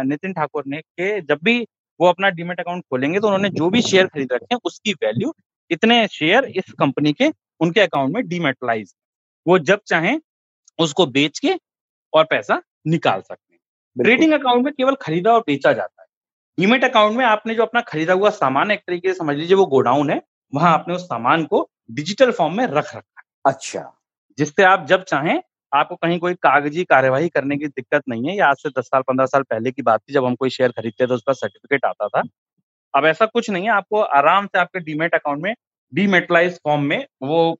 S3: नितिन ठाकुर ने के जब भी वो अपना डीमेट अकाउंट खोलेंगे तो उन्होंने जो भी शेयर खरीद रखे हैं उसकी वैल्यू इतने शेयर इस कंपनी के उनके अकाउंट में डीमेटलाइज वो जब चाहें उसको बेच के और पैसा निकाल सकते हैं। ट्रेडिंग अकाउंट में केवल खरीदा और बेचा जाता है। डीमेट अकाउंट में आपने जो अपना खरीदा हुआ सामान एक तरीके से समझ लीजिए वो गोडाउन है वहाँ आपने उस सामान को डिजिटल फॉर्म में रख रखा
S2: है। अच्छा।
S3: जिससे आप जब चाहें आपको कहीं कोई कागज़ी कार्यवाही करने की दिक्कत नहीं है। ये आज से दस साल, पंद्रह साल पहले की बात थी, जब हम कोई शेयर खरीदते थे, उसका सर्टिफिकेट आता था। अब ऐसा कुछ नहीं है। आपको आराम से आपके डीमेट अकाउंट में डीमेटलाइज फॉर्म में वो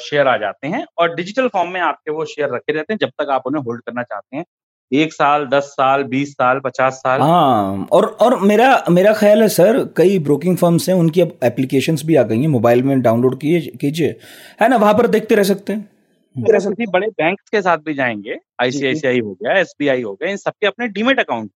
S3: शेयर आ जाते हैं और डिजिटल फॉर्म में आपके वो शेयर रखे रहते हैं, जब तक आप उन्हें होल्ड करना चाहते हैं। एक साल, दस साल, बीस साल, पचास साल।
S2: हाँ और और मेरा मेरा ख्याल है सर, कई ब्रोकिंग फर्म्स हैं, उनकी अब एप्लीकेशंस भी आ गई हैं, मोबाइल में डाउनलोड कीजिए। है ना, वहाँ पर देखते रह सकते हैं।
S3: किसी बड़े बैंक के साथ भी जाएँगे आईसीआईसीआई हो गया एसबीआई हो गया इन सबके अपने demat account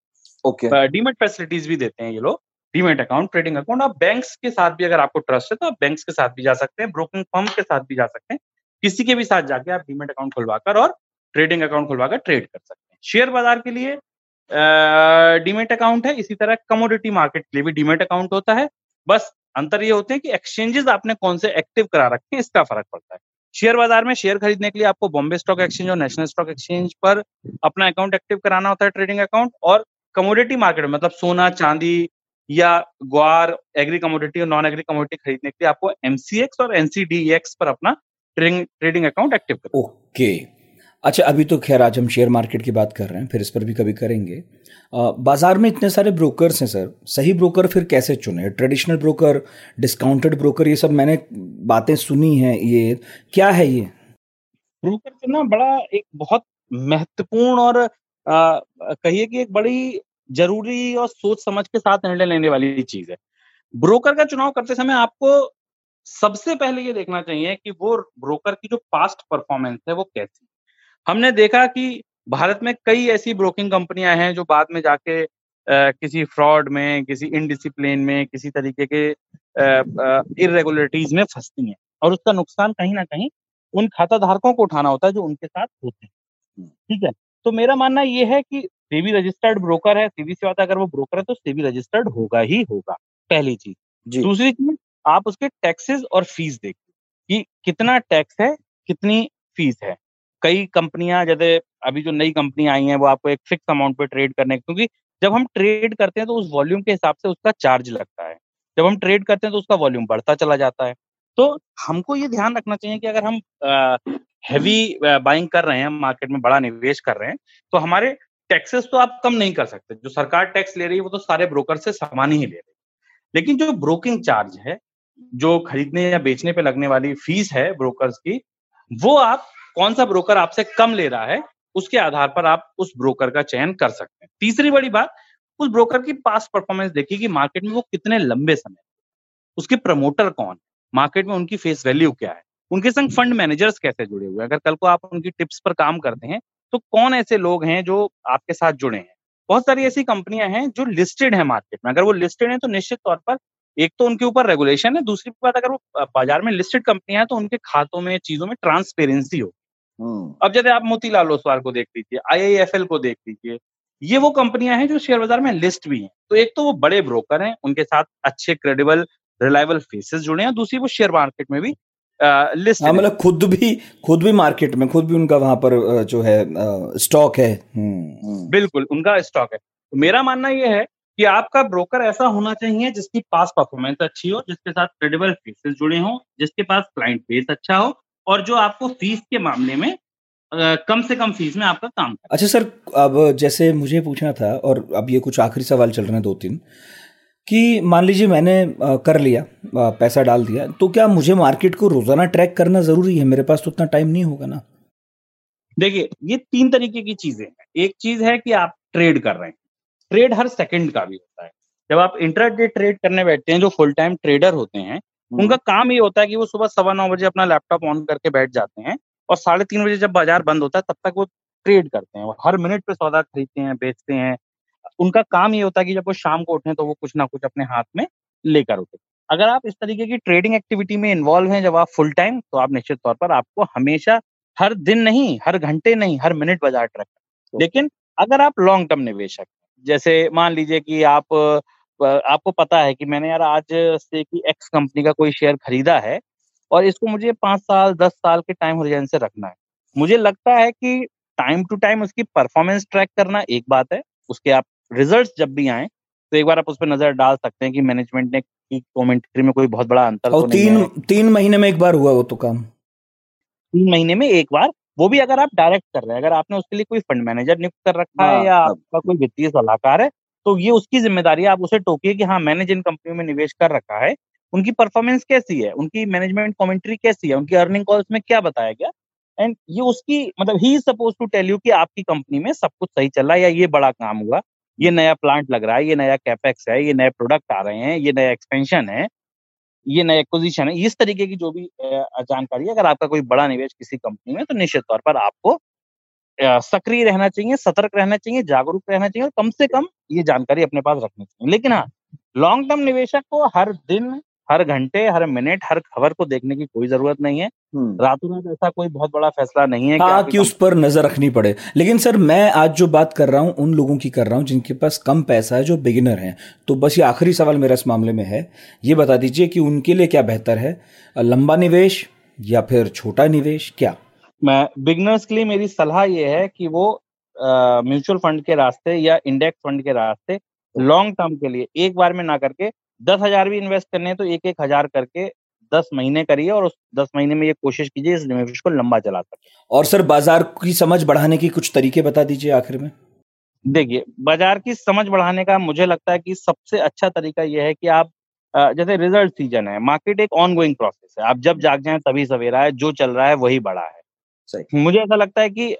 S3: okay. Demat facilities भी देते हैं ये लोग डीमेट अकाउंट ट्रेडिंग अकाउंट। आप बैंक के साथ भी अगर आपको ट्रस्ट है तो आप बैंक के साथ भी जा सकते हैं ब्रोकिंग फर्म के साथ भी जा सकते हैं किसी के भी साथ जाके आप डीमेट अकाउंट खुलवाकर और ट्रेडिंग अकाउंट खुलवाकर ट्रेड कर सकते हैं। शेयर बाज़ार के लिए डीमेट अकाउंट है इसी तरह कमोडिटी मार्केट के लिए भी डीमेट अकाउंट होता है। बस अंतर ये होते हैं कि एक्सचेंजेस आपने कौन से एक्टिव करा रखे हैं इसका फ़र्क पड़ता है। शेयर बाज़ार में शेयर खरीदने के लिए आपको बॉम्बे स्टॉक एक्सचेंज और नेशनल स्टॉक एक्सचेंज पर अपना अकाउंट एक्टिव कराना होता है ट्रेडिंग अकाउंट और कमोडिटी मार्केट में मतलब सोना, चांदी या ग्वार, एग्री कमोडिटी और नॉन एग्री कमोडिटी खरीदने के लिए आपको एमसीएक्स और एनसीडीएक्स पर अपना ट्रेडिंग ट्रेडिंग अकाउंट एक्टिव
S2: करना ओके। अच्छा अभी तो खैर आज हम शेयर मार्केट की बात कर रहे हैं फिर इस पर भी कभी करेंगे। आ, बाज़ार में इतने सारे ब्रोकर्स हैं सर सही ब्रोकर फिर कैसे चुने? ट्रेडिशनल ब्रोकर डिस्काउंटेड ब्रोकर ये सब मैंने बातें सुनी हैं ये क्या है ये?
S3: ब्रोकर चुनना बड़ा एक बहुत महत्वपूर्ण और कहिए कि एक बड़ी ज़रूरी और सोच समझ के साथ निर्णय लेने वाली चीज़ है। ब्रोकर का चुनाव करते समय आपको सबसे पहले ये देखना चाहिए कि वो ब्रोकर की जो पास्ट परफॉर्मेंस है वो कैसी हमने देखा कि भारत में कई ऐसी ब्रोकिंग कंपनियाँ हैं जो बाद में जाके आ, किसी फ्रॉड में किसी इनडिसिप्लिन में किसी तरीके के इरेगुलरिटीज में फंसती हैं। और उसका नुकसान कहीं ना कहीं उन खाता धारकों को उठाना होता है जो उनके साथ होते हैं। ठीक है? तो मेरा मानना यह है कि सेबी रजिस्टर्ड ब्रोकर है। सीधी सी अगर वो ब्रोकर है तो सेबी रजिस्टर्ड होगा ही होगा पहली चीज़। दूसरी चीज़ आप उसके टैक्सेस और फ़ीस देखिए कि कितना टैक्स है कितनी फ़ीस है। कई कंपनियाँ, जैसे अभी जो नई कंपनियाँ आई हैं, वो आपको एक फिक्स अमाउंट पे ट्रेड करने क्योंकि जब हम ट्रेड करते हैं तो उस वॉल्यूम के हिसाब से उसका चार्ज लगता है। जब हम ट्रेड करते हैं तो उसका वॉल्यूम बढ़ता चला जाता है। तो हमको ये ध्यान रखना चाहिए कि अगर हम हैवी बाइंग कर रहे हैं मार्केट में बड़ा निवेश कर रहे हैं तो हमारे टैक्सेस तो आप कम नहीं कर सकते। जो सरकार टैक्स ले रही है, वो तो सारे ब्रोकर से समान ही ले रही है। लेकिन जो ब्रोकिंग चार्ज है, जो खरीदने या बेचने पे लगने वाली फ़ीस है ब्रोकर्स की, वो आप कौन सा ब्रोकर आपसे कम ले रहा है, उसके आधार पर आप उस ब्रोकर का चयन कर सकते हैं। तीसरी बड़ी बात, उस ब्रोकर की पास परफॉर्मेंस देखिए कि मार्केट में वो कितने लंबे समय उसके प्रमोटर कौन मार्केट में उनकी फेस वैल्यू क्या है? उनके संग फंड मैनेजर्स कैसे जुड़े हुए हैं? अगर कल को आप उनकी टिप्स पर काम करते हैं तो कौन ऐसे लोग हैं जो आपके साथ जुड़े हैं? बहुत सारी ऐसी कंपनियाँ हैं जो लिस्टेड है मार्केट में। अगर वो लिस्टेड है तो निश्चित तौर पर एक तो उनके ऊपर रेगुलेशन है, दूसरी बात, अगर वो बाज़ार में लिस्टेड कंपनियाँ हैं तो उनके खातों में, चीज़ों में ट्रांसपेरेंसी हो। अब जैसे आप मोतीलाल ओसवाल को देख लीजिए आई को देख लीजिए ये वो कंपनियाँ हैं जो शेयर बाज़ार में लिस्ट भी हैं। तो एक तो वो बड़े ब्रोकर हैं उनके साथ अच्छे क्रेडिबल रिलायबल फेसेस जुड़े हैं दूसरी वो शेयर मार्केट में भी
S2: लिस्ट हाँ मतलब खुद भी खुद भी मार्केट में खुद भी उनका वहाँ पर जो है स्टॉक है।
S3: हम्म, हम्म। बिल्कुल उनका स्टॉक है। तो मेरा मानना यह है कि आपका ब्रोकर ऐसा होना चाहिए जिसकी पास परफॉर्मेंस अच्छी हो जिसके साथ क्रेडिबल फेसेस जुड़े हों जिसके पास क्लाइंट बेस अच्छा हो और जो आपको फ़ीस के मामले में कम से कम फ़ीस में आपका काम
S2: अच्छा सर अब जैसे मुझे पूछना था और अब ये कुछ आखिरी सवाल चल रहे हैं दो तीन कि मान लीजिए मैंने कर लिया पैसा डाल दिया तो क्या मुझे मार्केट को रोज़ाना ट्रैक करना ज़रूरी है? मेरे पास तो उतना टाइम नहीं होगा ना।
S3: देखिए ये तीन तरीके की चीज़ें हैं। एक चीज़ है कि आप ट्रेड कर रहे हैं। ट्रेड हर सेकंड का भी होता है। जब आप इंटरडे ट्रेड करने बैठते हैं जो फुल टाइम ट्रेडर होते हैं। उनका काम ये होता है कि वो सुबह सवा नौ बजे अपना लैपटॉप ऑन करके बैठ जाते हैं और साढ़े तीन बजे जब बाज़ार बंद होता है तब तक वो ट्रेड करते हैं हर मिनट पे सौदा खरीदते हैं बेचते हैं। उनका काम ये होता है कि जब वो शाम को उठे तो वो कुछ ना कुछ अपने हाथ में लेकर उठे। अगर आप इस तरीके की ट्रेडिंग एक्टिविटी में इन्वॉल्व हैं जब आप फुल टाइम तो आप निश्चित तौर पर आपको हमेशा हर दिन नहीं हर घंटे नहीं हर मिनट बाज़ार ट्रैक लेकिन अगर आप लॉन्ग टर्म निवेशक जैसे मान लीजिए कि आप आपको पता है कि मैंने यार आज से कि एक्स कंपनी का कोई शेयर खरीदा है और इसको मुझे पाँच साल दस साल के टाइम होरिजन से रखना है। मुझे लगता है कि टाइम टू टाइम उसकी परफॉर्मेंस ट्रैक करना एक बात है उसके आप रिज़ल्ट जब भी आए तो एक बार आप उस पर नज़र डाल सकते हैं कि मैनेजमेंट ने की कमेंट्री में कोई बहुत बड़ा अंतर
S2: और तो तीन तीन महीने में एक बार हुआ वो तो काम।
S3: तीन महीने में एक बार? वो भी अगर आप डायरेक्ट कर रहे हैं अगर आपने उसके लिए कोई फंड मैनेजर नियुक्त कर रखा है हाँ, या आपका कोई वित्तीय सलाहकार है तो ये उसकी ज़िम्मेदारी है, आप उसे टोकिए कि हाँ मैंने जिन कंपनियों में निवेश कर रखा है, उनकी परफॉर्मेंस कैसी है, उनकी मैनेजमेंट कमेंट्री कैसी है, उनकी अर्निंग कॉल्स में क्या बताया गया? एंड ये उसकी मतलब ही सपोज़ टू टेल यू कि आपकी कंपनी में सब कुछ सही चल रहा है या ये बड़ा काम हुआ, ये नया प्लांट लग रहा है, ये नया कैपेक्स है, ये नए प्रोडक्ट आ रहे हैं, ये नया एक्सपेंशन है, ये नया एक्विजिशन है। इस तरीके की जो भी जानकारी है, अगर आपका कोई बड़ा निवेश किसी कंपनी में तो निश्चित तौर पर आपको सक्रिय रहना चाहिए सतर्क रहना चाहिए जागरूक रहना चाहिए और कम से कम ये जानकारी अपने पास रखनी चाहिए। लेकिन हाँ लॉन्ग टर्म निवेशक को हर दिन हर घंटे हर मिनट हर खबर को देखने की कोई ज़रूरत नहीं है। हम्म। रातों रात ऐसा कोई बहुत बड़ा फैसला नहीं है
S2: हाँ कि, कि उस पर नज़र रखनी पड़े। लेकिन सर मैं आज जो बात कर रहा हूँ उन लोगों की कर रहा हूँ जिनके पास कम पैसा है जो बिगिनर हैं। तो बस ये आखिरी सवाल मेरा इस मामले में है। ये बता दीजिए कि उनके लिए क्या बेहतर है? लंबा निवेश या फिर छोटा निवेश? क्या?
S3: मैं बिगनर्स के लिए मेरी सलाह ये है कि वो म्यूचुअल फंड के रास्ते या इंडेक्स फंड के रास्ते लॉन्ग टर्म के लिए एक बार में ना करके दस हज़ार भी इन्वेस्ट करने हैं तो एक एक हज़ार करके दस महीने करिए और उस दस महीने में ये कोशिश कीजिए इस निवेश को लंबा चला सके।
S2: और सर बाज़ार की समझ बढ़ाने की कुछ तरीके बता दीजिए आखिर में।
S3: देखिए बाज़ार की समझ बढ़ाने का मुझे लगता है कि सबसे अच्छा तरीका यह है कि आप जैसे रिज़ल्ट सीज़न है मार्केट एक ऑन गोइंग प्रोसेस है। आप जब जाग जाए तभी सवेरा है जो चल रहा है वही बड़ा है। मुझे ऐसा लगता है कि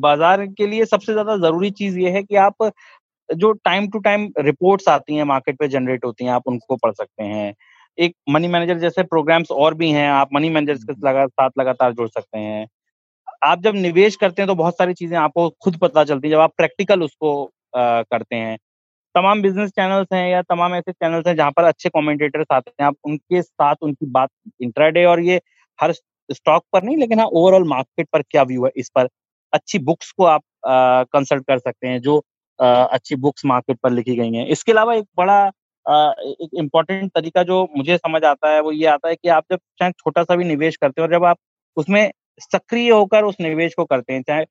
S3: बाज़ार के लिए सबसे ज़्यादा ज़रूरी चीज़ ये है कि आप जो टाइम टू टाइम रिपोर्ट्स आती हैं मार्केट पे जनरेट होती हैं आप उनको पढ़ सकते हैं। एक मनी मैनेजर जैसे प्रोग्राम्स और भी हैं आप मनी मैनेजर के लगा, साथ लगातार जुड़ सकते हैं। आप जब निवेश करते हैं तो बहुत सारी चीज़ें आपको खुद पता चलती है जब आप प्रैक्टिकल उसको आ, करते हैं। तमाम बिज़नेस चैनल्स हैं या तमाम ऐसे चैनल्स हैं जहाँ पर अच्छे कॉमेंटेटर्स आते हैं आप उनके साथ उनकी बात इंट्राडे और ये हर स्टॉक पर नहीं लेकिन हाँ ओवरऑल मार्केट पर क्या व्यू है इस पर? अच्छी बुक्स को आप कंसल्ट कर सकते हैं जो आ, अच्छी बुक्स मार्केट पर लिखी गई हैं। इसके अलावा एक बड़ा एक इम्पोर्टेंट तरीका जो मुझे समझ आता है वो ये आता है कि आप जब चाहे छोटा सा भी निवेश करते हो और जब आप उसमें सक्रिय होकर उस निवेश को करते हैं चाहे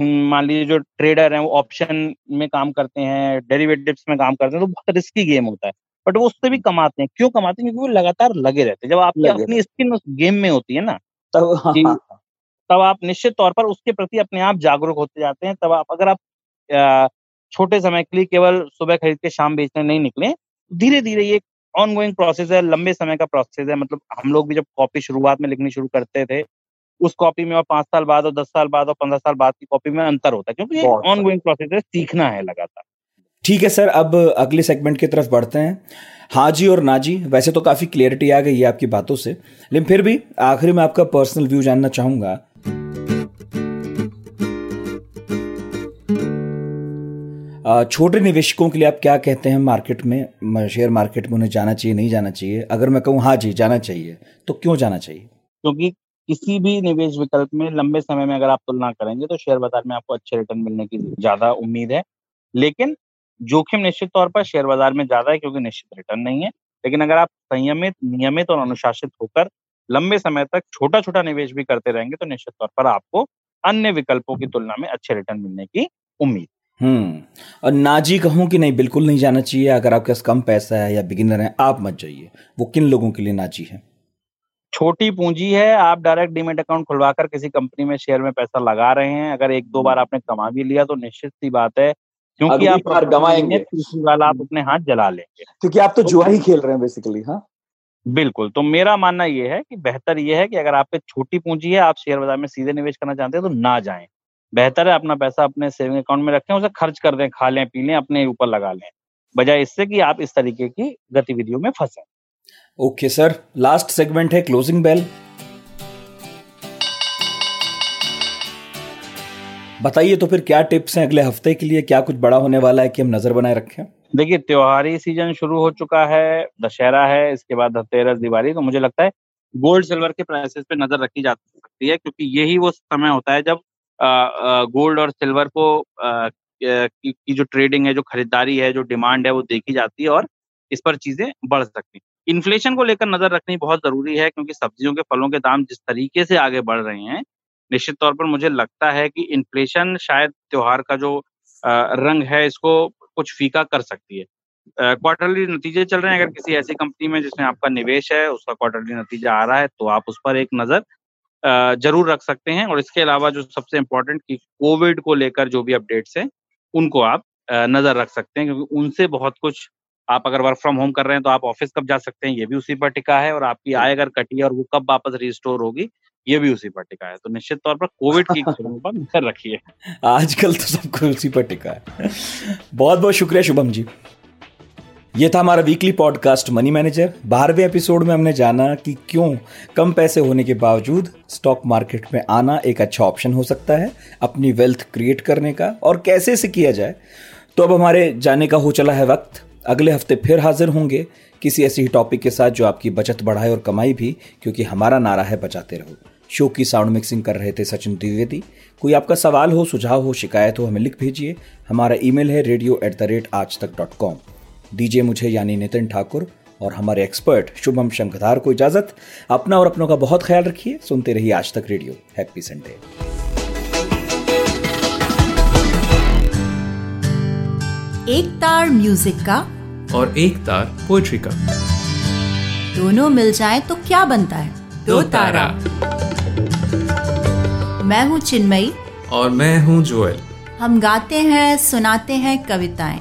S3: हम्म, मान लीजिए जो ट्रेडर हैं वो ऑप्शन में काम करते हैं डेरिवेटिव्स में काम करते हैं तो बहुत रिस्की गेम होता है। बट वो उससे भी कमाते हैं। क्यों कमाते हैं? क्योंकि वो लगातार लगे रहते हैं। जब आपकी अपनी स्किन उस गेम में होती है ना तब हाँ, हाँ। तब आप निश्चित तौर पर उसके प्रति अपने आप जागरूक होते जाते हैं। तब आप अगर आप छोटे समय के लिए केवल सुबह खरीद के शाम बेचने नहीं निकले धीरे धीरे ये ऑन गोइंग प्रोसेस है लंबे समय का प्रोसेस है। मतलब हम लोग भी जब कॉपी शुरुआत में लिखनी शुरू करते थे उस कॉपी में और पाँच साल बाद और दस साल बाद और पंद्रह साल बाद की कॉपी में अंतर होता है क्योंकि ये ऑन गोइंग प्रोसेस है सीखना है लगातार।
S2: ठीक है सर अब अगले सेगमेंट की तरफ़ बढ़ते हैं। हाँ जी और ना जी, वैसे तो काफ़ी क्लियरिटी आ गई है आपकी बातों से, लेकिन फिर भी आखिरी में आपका पर्सनल व्यू जानना चाहूँगा। छोटे निवेशकों के लिए आप क्या कहते हैं मार्केट में? शेयर मार्केट में उन्हें जाना चाहिए, नहीं जाना चाहिए? अगर मैं कहूँ हाँ जी, जाना चाहिए तो क्यों जाना चाहिए?
S3: क्योंकि किसी भी निवेश विकल्प में लंबे समय में अगर आप तुलना करेंगे तो शेयर बाज़ार में आपको अच्छे रिटर्न मिलने की ज़्यादा उम्मीद है। लेकिन जोखिम निश्चित तौर पर शेयर बाज़ार में ज़्यादा है क्योंकि निश्चित रिटर्न नहीं है। लेकिन अगर आप संयमित नियमित और अनुशासित होकर लंबे समय तक छोटा छोटा निवेश भी करते रहेंगे तो निश्चित तौर पर आपको अन्य विकल्पों की तुलना में अच्छे रिटर्न मिलने की उम्मीद।
S2: हम्म और नाजी कहूँ कि नहीं बिल्कुल नहीं जाना चाहिए। अगर आपके पास कम पैसा है या बिगिनर है आप मत जाइए। वो किन लोगों के लिए नाजी है?
S3: छोटी पूंजी है आप डायरेक्ट डीमेट अकाउंट खुलवाकर किसी कंपनी में शेयर में पैसा लगा रहे हैं। अगर एक दो बार आपने कमा भी लिया तो निश्चित सी बात है क्योंकि आप गवाएँगे। वाला आप अपने हाथ जला लेंगे।
S2: क्योंकि आप तो जुआ ही खेल रहे हैं बेसिकली हाँ?
S3: बिल्कुल तो मेरा मानना यह है कि बेहतर यह है कि अगर आप पे छोटी पूंजी है आप शेयर बाज़ार में सीधे निवेश करना चाहते हैं तो ना जाएँ। बेहतर है अपना पैसा अपने सेविंग अकाउंट में रखें उसे खर्च कर दें खा लें पी लें अपने ऊपर लगा लें बजाय इससे कि आप इस तरीके की गतिविधियों में फंसे।
S2: ओके सर लास्ट सेगमेंट है क्लोजिंग बेल बताइए तो फिर क्या टिप्स हैं अगले हफ़्ते के लिए? क्या कुछ बड़ा होने वाला है कि हम नज़र बनाए रखें?
S3: देखिए त्योहारी सीज़न शुरू हो चुका है दशहरा है इसके बाद धनतेरस दिवाली तो मुझे लगता है गोल्ड सिल्वर के प्राइसेस पे नज़र रखी जा सकती है क्योंकि यही वो समय होता है जब गोल्ड और सिल्वर को की, जो ट्रेडिंग है जो खरीदारी है जो डिमांड है वो देखी जाती है और इस पर चीज़ें बढ़ सकती इन्फ्लेशन को लेकर नज़र रखनी बहुत ज़रूरी है क्योंकि सब्जियों के फलों के दाम जिस तरीके से आगे बढ़ रहे हैं निश्चित तौर पर मुझे लगता है कि इन्फ्लेशन शायद त्योहार का जो रंग है इसको कुछ फीका कर सकती है। क्वार्टरली नतीजे चल रहे हैं अगर किसी ऐसी कंपनी में जिसमें आपका निवेश है उसका क्वार्टरली नतीजा आ रहा है तो आप उस पर एक नज़र ज़रूर रख सकते हैं। और इसके अलावा जो सबसे इम्पोर्टेंट कि कोविड को लेकर जो भी अपडेट्स हैं उनको आप नज़र रख सकते हैं क्योंकि उनसे बहुत कुछ आप अगर वर्क फ्रॉम होम कर रहे हैं तो आप ऑफ़िस कब जा सकते हैं ये भी उसी पर टिका है। और आपकी आय अगर कटी है और वो कब वापस रिस्टोर होगी ये भी उसी पर टिका है। तो निश्चित तौर पर कोविड की पर नज़र रखिए।
S2: आजकल तो सब कुछ उसी पर टिका है। बहुत बहुत शुक्रिया शुभम जी। ये था हमारा वीकली पॉडकास्ट मनी मैनेजर बारहवें एपिसोड में हमने जाना कि क्यों कम पैसे होने के बावजूद स्टॉक मार्केट में आना एक अच्छा ऑप्शन हो सकता है अपनी वेल्थ क्रिएट करने का और कैसे इसे किया जाए। तो अब हमारे जाने का हो चला है वक्त। अगले हफ़्ते फिर हाजिर होंगे किसी ऐसी ही टॉपिक के साथ जो आपकी बचत बढ़ाए और कमाई भी क्योंकि हमारा नारा है बचाते रहो। शो की साउंड मिक्सिंग कर रहे थे सचिन द्विवेदी। कोई आपका सवाल हो सुझाव हो शिकायत हो हमें लिख भेजिए। हमारा ईमेल है रेडियो एट द रेट आज तक डॉट कॉम दीजिए मुझे यानी नितिन ठाकुर और हमारे एक्सपर्ट शुभम शंखधार को इजाज़त। अपना और अपनों का बहुत ख्याल रखिए। सुनते रहिए आज तक रेडियो हैप्पी संडे
S4: एक तार म्यूज़िक का
S5: और एक तार पोएट्री का।
S4: दोनों मिल जाए तो क्या बनता है?
S5: दो तारा।
S4: मैं हूँ चिन्मयी।
S5: और मैं हूँ जोएल।
S4: हम गाते हैं सुनाते हैं कविताएँ।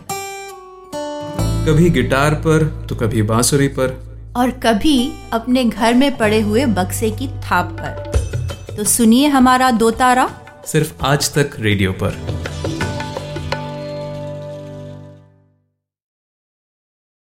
S5: कभी गिटार पर तो कभी बांसुरी पर।
S4: और कभी अपने घर में पड़े हुए बक्से की थाप पर। तो सुनिए हमारा दो तारा।
S5: सिर्फ़ आज तक रेडियो पर।